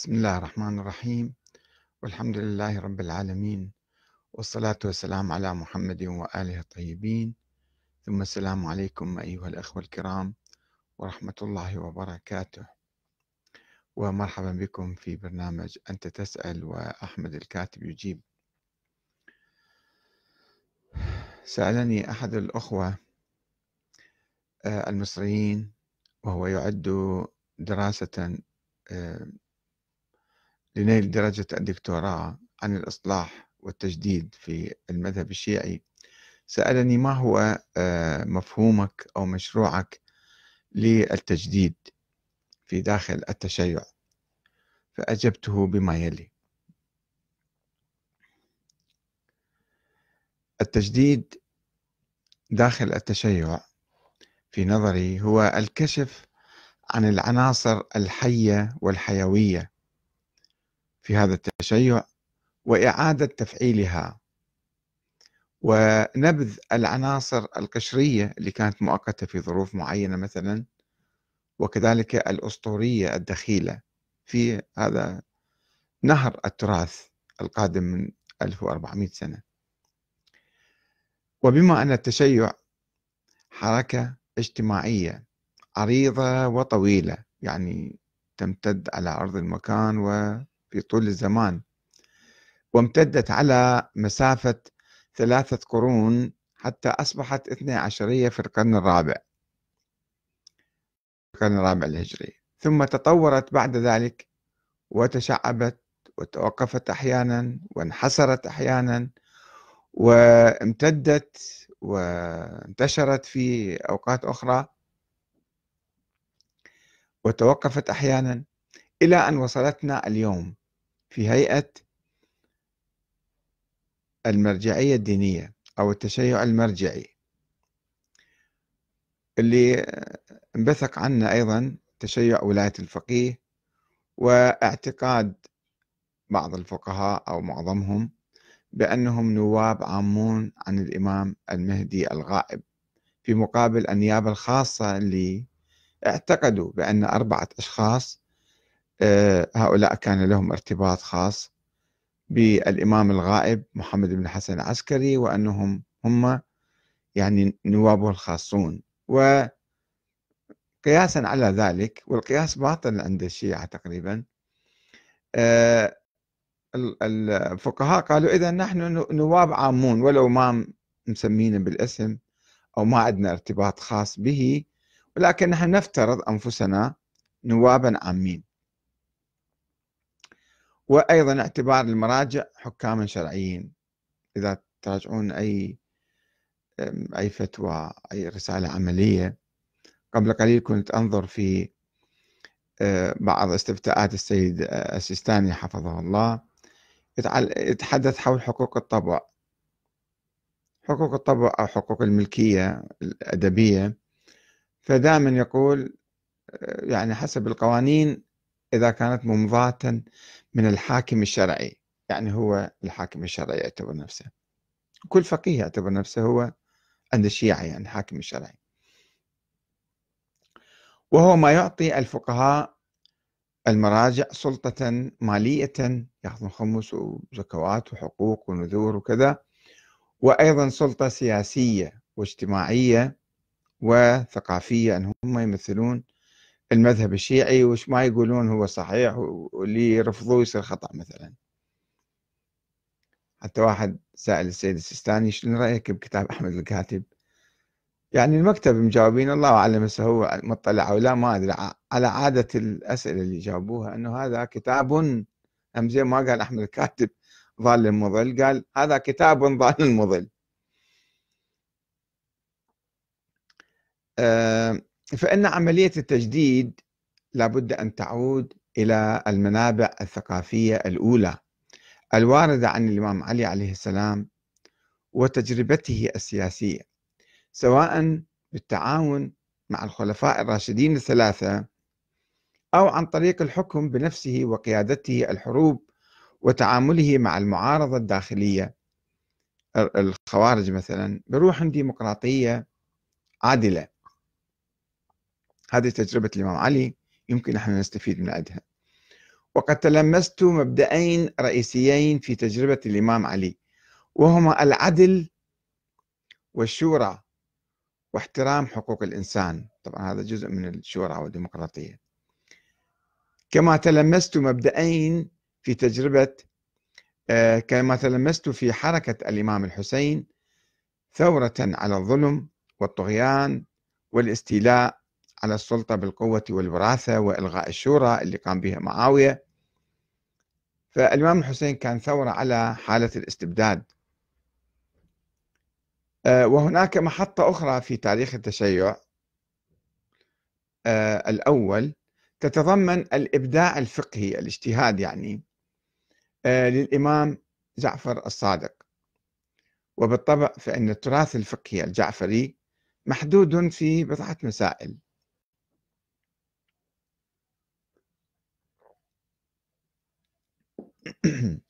بسم الله الرحمن الرحيم. والحمد لله رب العالمين. والصلاة والسلام على محمد وآله الطيبين. ثم السلام عليكم أيها الأخوة الكرام ورحمة الله وبركاته. ومرحبا بكم في برنامج أنت تسأل وأحمد الكاتب يجيب. سألني أحد الأخوة آه، المصريين وهو يعد دراسة آه، لنيل درجة الدكتوراه عن الإصلاح والتجديد في المذهب الشيعي. سألني ما هو آه، مفهومك أو مشروعك للتجديد في داخل التشيع؟ فأجبته بما يلي. التجديد داخل التشيع في نظري هو الكشف عن العناصر الحية والحيوية في هذا التشيع وإعادة تفعيلها. ونبذ العناصر القشرية اللي كانت مؤقتة في ظروف معينة مثلا وكذلك الأسطورية الدخيلة في هذا نهر التراث القادم من 1400 سنة. وبما أن التشيع حركة اجتماعية عريضة وطويلة يعني تمتد على أرض المكان وفي طول الزمان. وامتدت على مسافة ثلاثة قرون حتى أصبحت اثنى عشرية في القرن الرابع. القرن الرابع الهجري. ثم تطورت بعد ذلك وتشعبت وتوقفت أحيانا وانحسرت أحيانا وامتدت وانتشرت في أوقات أخرى وتوقفت أحيانا إلى أن وصلتنا اليوم. في هيئة المرجعية الدينية أو التشيع المرجعي. اللي انبثق عنه أيضا تشيع ولاية الفقيه واعتقاد بعض الفقهاء أو معظمهم بأنهم نواب عامون عن الإمام المهدي الغائب في مقابل النيابة الخاصة اللي اعتقدوا بأن أربعة أشخاص هؤلاء كان لهم ارتباط خاص بالإمام الغائب محمد بن الحسن العسكري وأنهم هم يعني نوابه الخاصون. وقياسا على ذلك والقياس باطل عند الشيعة تقريبا آه، الفقهاء قالوا إذا نحن نواب عامون ولو ما مسمينه بالاسم أو ما عندنا ارتباط خاص به ولكن نحن نفترض أنفسنا نوابا عامين. وأيضا اعتبار المراجع حكاما شرعيين إذا تراجعون أي أي فتوى أي رسالة عملية. قبل قليل كنت أنظر في آه، بعض استفتاءات السيد السيستاني حفظه الله. يتحدث حول حقوق الطبع. حقوق الطبع أو حقوق الملكية الأدبية. فدائما يقول يعني حسب القوانين إذا كانت ممضاة من الحاكم الشرعي. يعني هو الحاكم الشرعي يعتبر نفسه. كل فقيه يعتبر نفسه هو عند الشيعة يعني الحاكم الشرعي. وهو ما يعطي الفقهاء المراجع سلطة مالية يأخذون خمس وزكوات وحقوق ونذور وكذا. وأيضا سلطة سياسية واجتماعية وثقافية أن هم يمثلون المذهب الشيعي وش ما يقولون هو صحيح واللي يرفضوه يصير خطأ مثلا. حتى واحد سأل السيد السيستاني شنو رأيك بكتاب أحمد الكاتب؟ يعني المكتب مجاوبين الله أعلم هسه هو مطلع أو لا ما أدري. على عادة الأسئلة اللي جاوبوها أنه هذا كتاب هم زي ما قال أحمد الكاتب ضال المضل قال هذا كتاب ضال المضل آه، فإن عملية التجديد لابد أن تعود إلى المنابع الثقافية الأولى الواردة عن الإمام علي عليه السلام وتجربته السياسية سواء بالتعاون مع الخلفاء الراشدين الثلاثة أو عن طريق الحكم بنفسه وقيادته الحروب وتعامله مع المعارضة الداخلية الخوارج مثلا بروح ديمقراطية عادلة. هذه تجربة الإمام علي يمكن نحن نستفيد من عندها وقد تلمست مبدأين رئيسيين في تجربة الإمام علي وهما العدل والشورى واحترام حقوق الإنسان. طبعا هذا جزء من الشورى والديمقراطية. كما تلمست مبدأين في تجربة آه، كما تلمست في حركة الإمام الحسين ثورة على الظلم والطغيان والاستيلاء على السلطة بالقوة والوراثة وإلغاء الشورى اللي قام بها معاوية. فالإمام الحسين كان ثورة على حالة الاستبداد. آه، وهناك محطة أخرى في تاريخ التشيع. آه، الأول تتضمن الإبداع الفقهي الاجتهاد يعني. آه، للإمام جعفر الصادق. وبالطبع فإن التراث الفقهي الجعفري محدود في بضعة مسائل.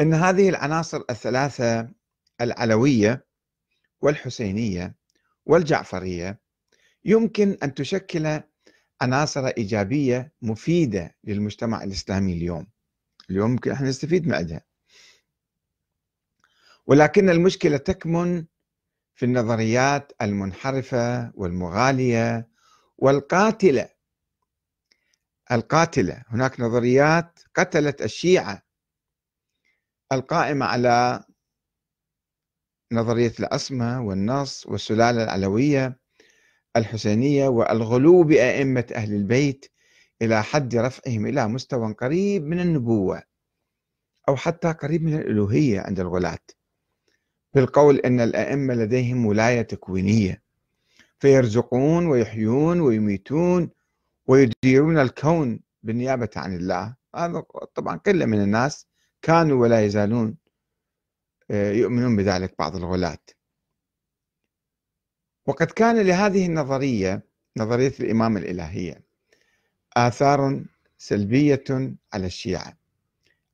أن هذه العناصر الثلاثة العلوية والحسينية والجعفرية يمكن أن تشكل عناصر إيجابية مفيدة للمجتمع الإسلامي اليوم. اليوم ممكن إحنا نستفيد من عندها. ولكن المشكلة تكمن في النظريات المنحرفة والمغالية والقاتلة القاتلة. هناك نظريات قتلت الشيعة القائمة على نظرية الأسمة والنص والسلالة العلوية الحسينية والغلو بأئمة أهل البيت إلى حد رفعهم إلى مستوى قريب من النبوة أو حتى قريب من الألوهية عند الغلاة. بالقول أن الأئمة لديهم ولاية تكوينية فيرزقون ويحيون ويميتون ويديرون الكون بالنيابة عن الله. هذا طبعا قلة من الناس كانوا ولا يزالون آه، يؤمنون بذلك بعض الغلاة. وقد كان لهذه النظرية نظرية الإمامة الإلهية آثار سلبية على الشيعة.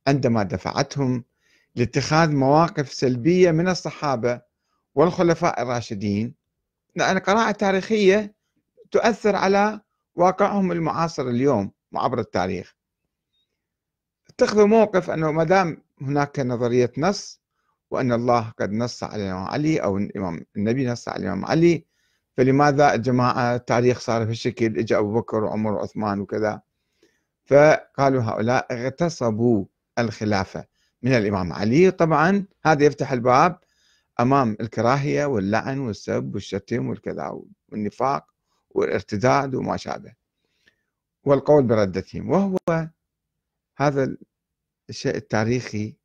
عندما دفعتهم لاتخاذ مواقف سلبية من الصحابة والخلفاء الراشدين لأن قراءة تاريخية تؤثر على واقعهم المعاصر اليوم عبر التاريخ. اتخذوا موقف أنه ما دام هناك نظرية نص وأن الله قد نص على الإمام علي أو الإمام النبي نص على الإمام علي فلماذا الجماعة التاريخ صار بهالشكل اجى أبو بكر وعمر وعثمان وكذا؟ فقالوا هؤلاء اغتصبوا الخلافة من الإمام علي. طبعا هذا يفتح الباب أمام الكراهية واللعن والسب والشتم والكذا والنفاق والارتداد وما شابه. والقول بردتهم وهو هذا الشيء التاريخي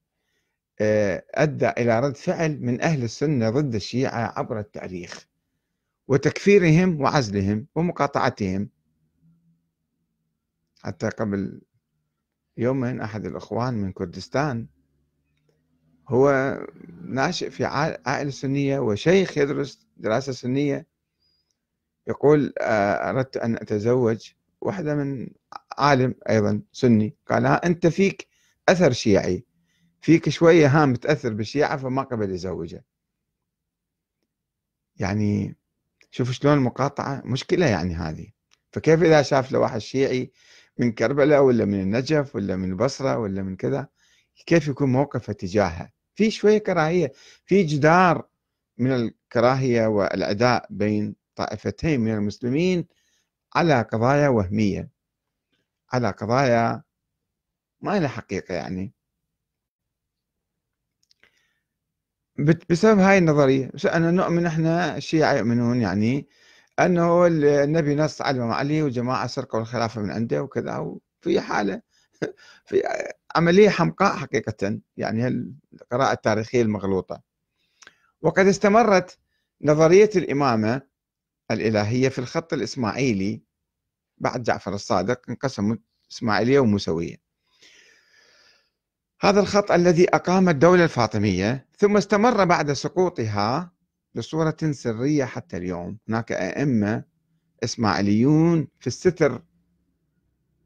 آه، أدى إلى رد فعل من أهل السنة ضد الشيعة عبر التاريخ وتكفيرهم وعزلهم ومقاطعتهم. حتى قبل يومين أحد الأخوان من كردستان هو ناشئ في عائلة سنية وشيخ يدرس دراسة سنية يقول آه، أردت أن أتزوج واحدة من عالم أيضا سني. قال ها أنت فيك أثر شيعي. فيك شوية ها متأثر بالشيعة فما قبل يزوجها. يعني شوف شلون المقاطعة مشكلة يعني هذه. فكيف إذا شاف له واحد شيعي من كربلاء ولا من النجف ولا من البصرة ولا من كذا كيف يكون موقفه تجاهه؟ في شوية كراهية. في جدار من الكراهية والعداء بين طائفتين من المسلمين على قضايا وهمية على قضايا ما لها حقيقة يعني. بسبب هاي النظرية أنا نؤمن إحنا الشيعة يؤمنون يعني أنه النبي نص على الإمام علي وجماعة سرقوا الخلافة من عنده وكذا وفي حالة في عملية حمقاء حقيقة يعني القراءة التاريخية المغلوطة. وقد استمرت نظرية الإمامة الإلهية في الخط الإسماعيلي بعد جعفر الصادق انقسموا إسماعيلية وموسوية. هذا الخط الذي أقام الدولة الفاطمية ثم استمر بعد سقوطها بصورة سرية حتى اليوم. هناك أئمة إسماعيليون في الستر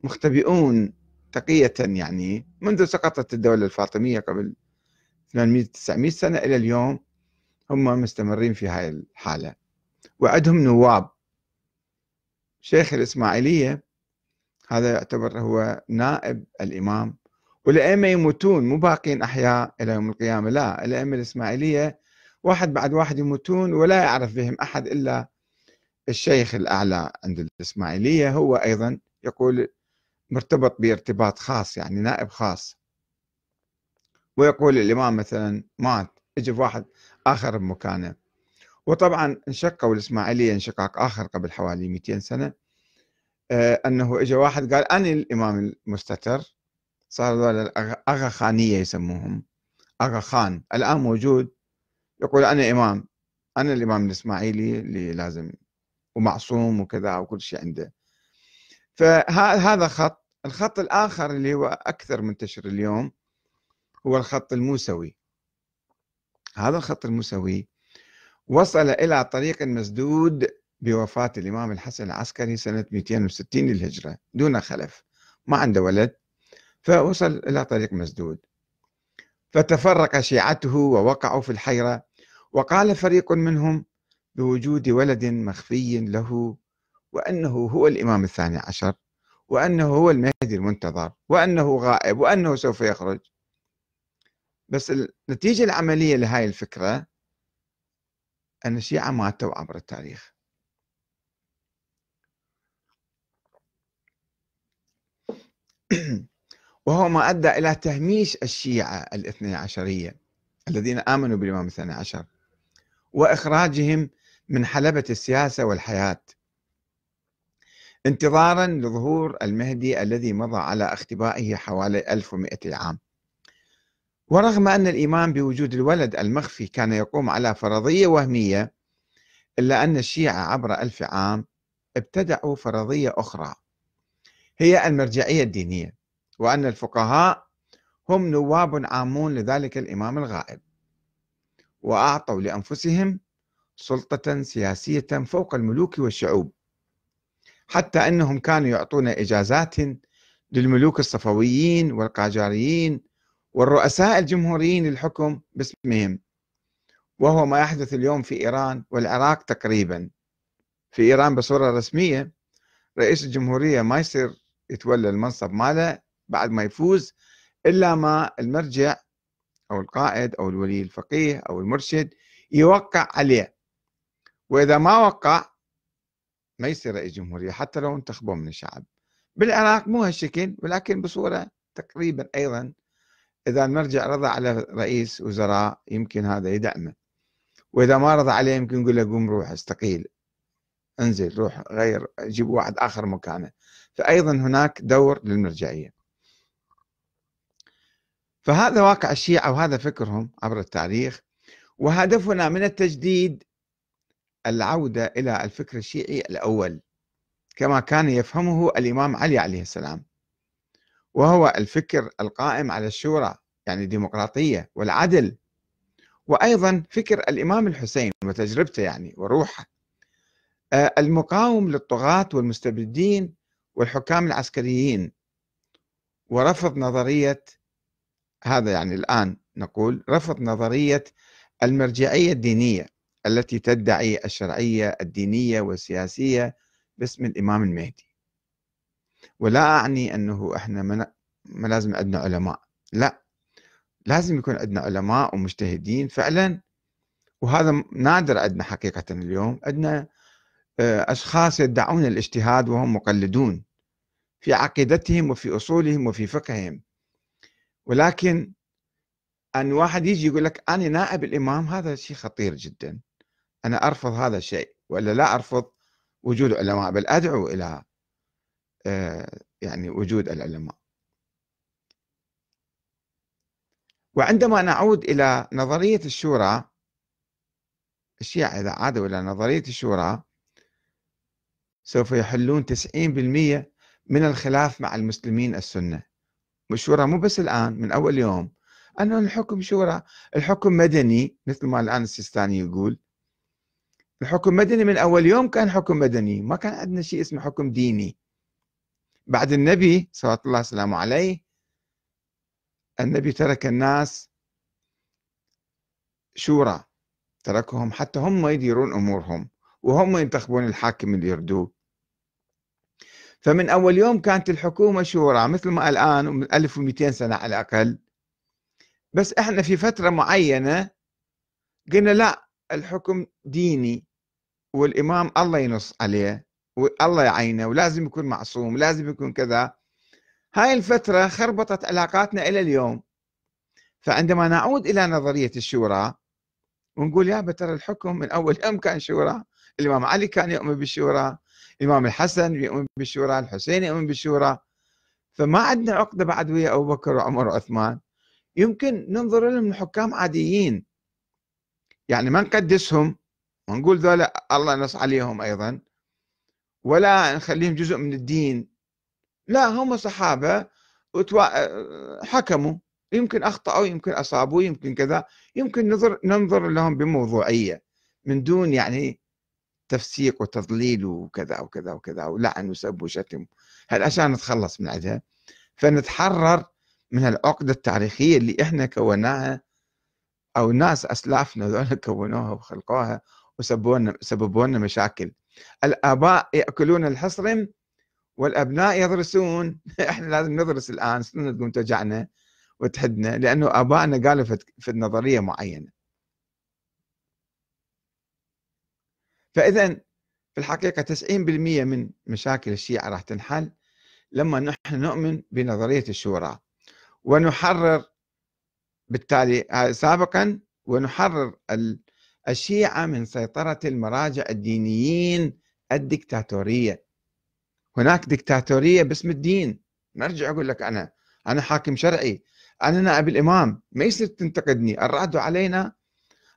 مختبئون تقية يعني منذ سقطت الدولة الفاطمية قبل 800 900 سنة إلى اليوم هم مستمرين في هاي الحالة. وعندهم نواب. شيخ الإسماعيلية هذا يعتبر هو نائب الإمام. والأئمة يموتون مو باقين أحياء إلى يوم القيامة لا. الأئمة الإسماعيلية واحد بعد واحد يموتون ولا يعرف بهم أحد إلا الشيخ الأعلى عند الإسماعيلية. هو أيضا يقول مرتبط بارتباط خاص يعني نائب خاص. ويقول الإمام مثلا مات اجى واحد آخر بمكانه. وطبعا انشقوا الإسماعيلية انشقاق آخر قبل حوالي 200 سنة. آه، أنه اجى واحد قال أنا الإمام المستتر. صار أغا خانية يسموهم. أغا خان الآن موجود. يقول أنا إمام. أنا الإمام الإسماعيلي اللي لازم ومعصوم وكذا وكل شيء عنده. فهذا خط. الخط الآخر اللي هو أكثر منتشر اليوم هو الخط الموسوي. هذا الخط الموسوي وصل إلى طريق مسدود بوفاة الإمام الحسن العسكري سنة 260 للهجرة دون خلف. ما عنده ولد فوصل إلى طريق مسدود. فتفرق شيعته ووقعوا في الحيرة وقال فريق منهم بوجود ولد مخفي له وأنه هو الإمام الثاني عشر وأنه هو المهدي المنتظر وأنه غائب وأنه سوف يخرج. بس النتيجة العملية لهذه الفكرة أن الشيعة ماتوا عبر التاريخ. وهو ما أدى إلى تهميش الشيعة الاثني عشرية الذين آمنوا بالإمام الثاني عشر وإخراجهم من حلبة السياسة والحياة انتظارا لظهور المهدي الذي مضى على اختبائه حوالي 1200 عام. ورغم أن الإيمان بوجود الولد المخفي كان يقوم على فرضية وهمية إلا أن الشيعة عبر ألف عام ابتدعوا فرضية أخرى هي المرجعية الدينية وأن الفقهاء هم نواب عامون لذلك الإمام الغائب وأعطوا لأنفسهم سلطة سياسية فوق الملوك والشعوب حتى أنهم كانوا يعطون إجازات للملوك الصفويين والقاجاريين والرؤساء الجمهوريين للحكم باسمهم وهو ما يحدث اليوم في إيران والعراق تقريبا. في إيران بصورة رسمية رئيس الجمهورية ما يصير يتولى المنصب ماله بعد ما يفوز إلا ما المرجع أو القائد أو الولي الفقيه أو المرشد يوقع عليه. وإذا ما وقع ما يصير رئيس جمهورية حتى لو انتخبوه من الشعب. بالعراق مو هالشكل ولكن بصورة تقريبا أيضا إذا المرجع رضى على رئيس وزراء يمكن هذا يدعمه. وإذا ما رضى عليه يمكن يقول له قوم روح استقيل. انزل روح غير جيب واحد آخر مكانه. فأيضا هناك دور للمرجعية. فهذا واقع الشيعة وهذا فكرهم عبر التاريخ. وهدفنا من التجديد العودة إلى الفكر الشيعي الأول. كما كان يفهمه الإمام علي عليه السلام. وهو الفكر القائم على الشورى يعني الديمقراطية والعدل. وأيضا فكر الإمام الحسين وتجربته يعني وروحه. آه، المقاوم للطغاة والمستبدين والحكام العسكريين. ورفض نظرية هذا يعني الآن نقول رفض نظرية المرجعية الدينية التي تدعي الشرعية الدينية والسياسية باسم الإمام المهدي. ولا أعني أنه إحنا ما لازم عندنا علماء. لا لازم يكون عندنا علماء ومجتهدين فعلا. وهذا نادر عندنا حقيقة اليوم. عندنا آه، أشخاص يدعون الاجتهاد وهم مقلدون في عقيدتهم وفي أصولهم وفي فقههم. ولكن أن واحد يجي يقول لك أنا نائب الإمام هذا شيء خطير جدا. أنا أرفض هذا الشيء ولا لا أرفض وجود علماء بل أدعو إلى يعني وجود العلماء. وعندما نعود إلى نظرية الشورى الشيعة إذا عادوا إلى نظرية الشورى سوف يحلون 90% من الخلاف مع المسلمين السنة. والشورى مو بس الآن من أول يوم. أنه الحكم شورى الحكم مدني مثل ما الآن السيستاني يقول. الحكم مدني من أول يوم كان حكم مدني. ما كان عندنا شيء اسمه حكم ديني. بعد النبي صلى الله وسلم عليه النبي ترك الناس شورى تركهم حتى هم يديرون أمورهم وهم ينتخبون الحاكم اللي يردوه. فمن أول يوم كانت الحكومة شورى مثل ما الآن من 1200 سنة على الأقل. بس إحنا في فترة معينة قلنا لا الحكم ديني والإمام الله ينص عليه. والله يعينه ولازم يكون معصوم لازم يكون كذا. هاي الفترة خربطت علاقاتنا إلى اليوم. فعندما نعود إلى نظرية الشورى ونقول يا ترى الحكم من أول يوم كان شورى الإمام علي كان يؤمن بالشورى الإمام الحسن يؤمن بالشورى الحسين يؤمن بالشورى. فما عندنا عقدة بعد ويا أبو بكر وعمر وعثمان. يمكن ننظر لهم حكام عاديين. يعني ما نقدسهم ونقول ذولا الله نص عليهم أيضا. ولا نخليهم جزء من الدين. لا هم صحابة حكموا. يمكن أخطأوا يمكن أصابوا يمكن كذا. يمكن ننظر, ننظر لهم بموضوعية. من دون يعني تفسيق وتضليل وكذا وكذا وكذا ولعن وسب وشتم. هل عشان نتخلص من عندها فنتحرر من العقدة التاريخية اللي إحنا كوناها أو ناس أسلافنا ذولا كونوها وخلقوها لنا مشاكل. الآباء يأكلون الحصرم والأبناء يدرسون. إحنا لازم ندرس الآن سنة تقوم توجعنا وتحدنا لأنه آبائنا قالوا في النظرية معينة. فاذا في الحقيقة 90% من مشاكل الشيعة راح تنحل لما نحن نؤمن بنظرية الشورى. ونحرر بالتالي سابقا ونحرر الشيعة من سيطرة المراجع الدينيين الدكتاتورية. هناك دكتاتورية باسم الدين. نرجع أقول لك أنا أنا حاكم شرعي. أنا نائب الإمام. ما يصير تنتقدني. الراد علينا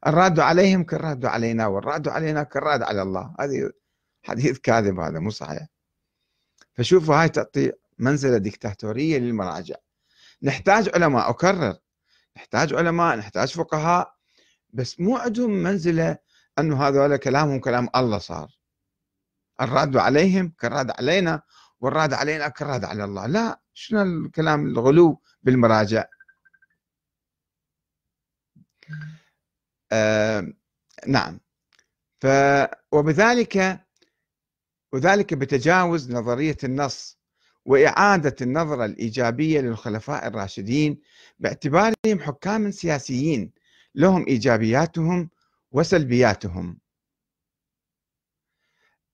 الراد عليهم كالراد علينا والراد علينا كالراد على الله. هذه حديث كاذب هذا مو صحيح. فشوفوا هاي تعطي منزلة دكتاتورية للمراجع. نحتاج علماء أكرر. نحتاج علماء نحتاج فقهاء. بس مو عندهم منزلة أنه هذول كلامهم كلام الله صار. الراد عليهم كالراد علينا والراد علينا كالراد على الله. لا شنو الكلام الغلو بالمراجع؟ آه نعم. ف وبذلك وذلك بتجاوز نظرية النص وإعادة النظرة الإيجابية للخلفاء الراشدين باعتبارهم حكاما سياسيين. لهم إيجابياتهم وسلبياتهم.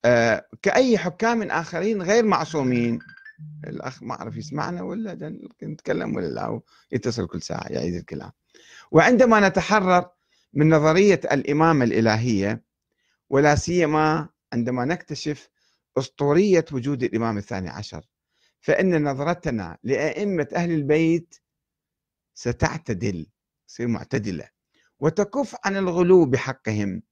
آه كأي حكام آخرين غير معصومين. الأخ ما أعرف يسمعنا ولا نتكلم ولا لا يتصل كل ساعة يعيد الكلام. وعندما نتحرر من نظرية الإمامة الإلهية ولا سيما عندما نكتشف أسطورية وجود الإمام الثاني عشر فإن نظرتنا لأئمة أهل البيت ستعتدل تصير معتدلة. وتكف عن الغلو بحقهم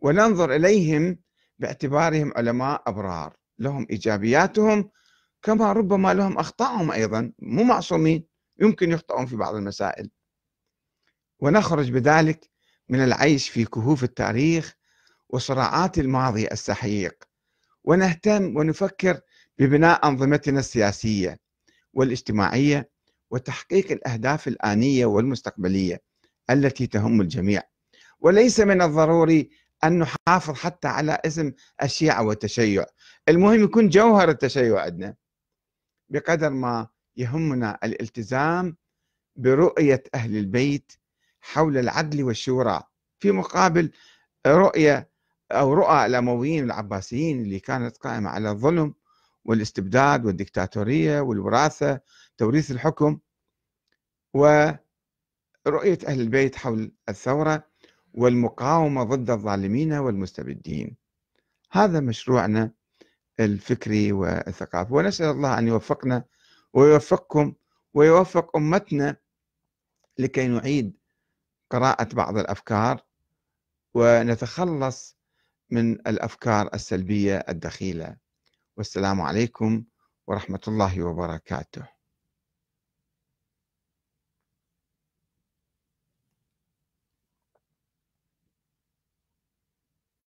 وننظر إليهم باعتبارهم علماء أبرار. لهم إيجابياتهم كما ربما لهم أخطاءهم أيضا مو معصومين يمكن يخطئون في بعض المسائل. ونخرج بذلك من العيش في كهوف التاريخ وصراعات الماضي السحيق. ونهتم ونفكر ببناء أنظمتنا السياسية والاجتماعية وتحقيق الأهداف الآنية والمستقبلية. التي تهم الجميع. وليس من الضروري أن نحافظ حتى على اسم الشيعة والتشيع. المهم يكون جوهر التشيع عندنا. بقدر ما يهمنا الالتزام برؤية أهل البيت حول العدل والشورى في مقابل رؤية أو رؤى الأمويين والعباسيين اللي كانت قائمة على الظلم والاستبداد والدكتاتورية والوراثة توريث الحكم ورؤية أهل البيت حول الثورة والمقاومة ضد الظالمين والمستبدين. هذا مشروعنا الفكري والثقافي. ونسأل الله أن يوفقنا ويوفقكم ويوفق أمتنا لكي نعيد قراءة بعض الأفكار ونتخلص من الأفكار السلبية الدخيلة. والسلام عليكم ورحمة الله وبركاته.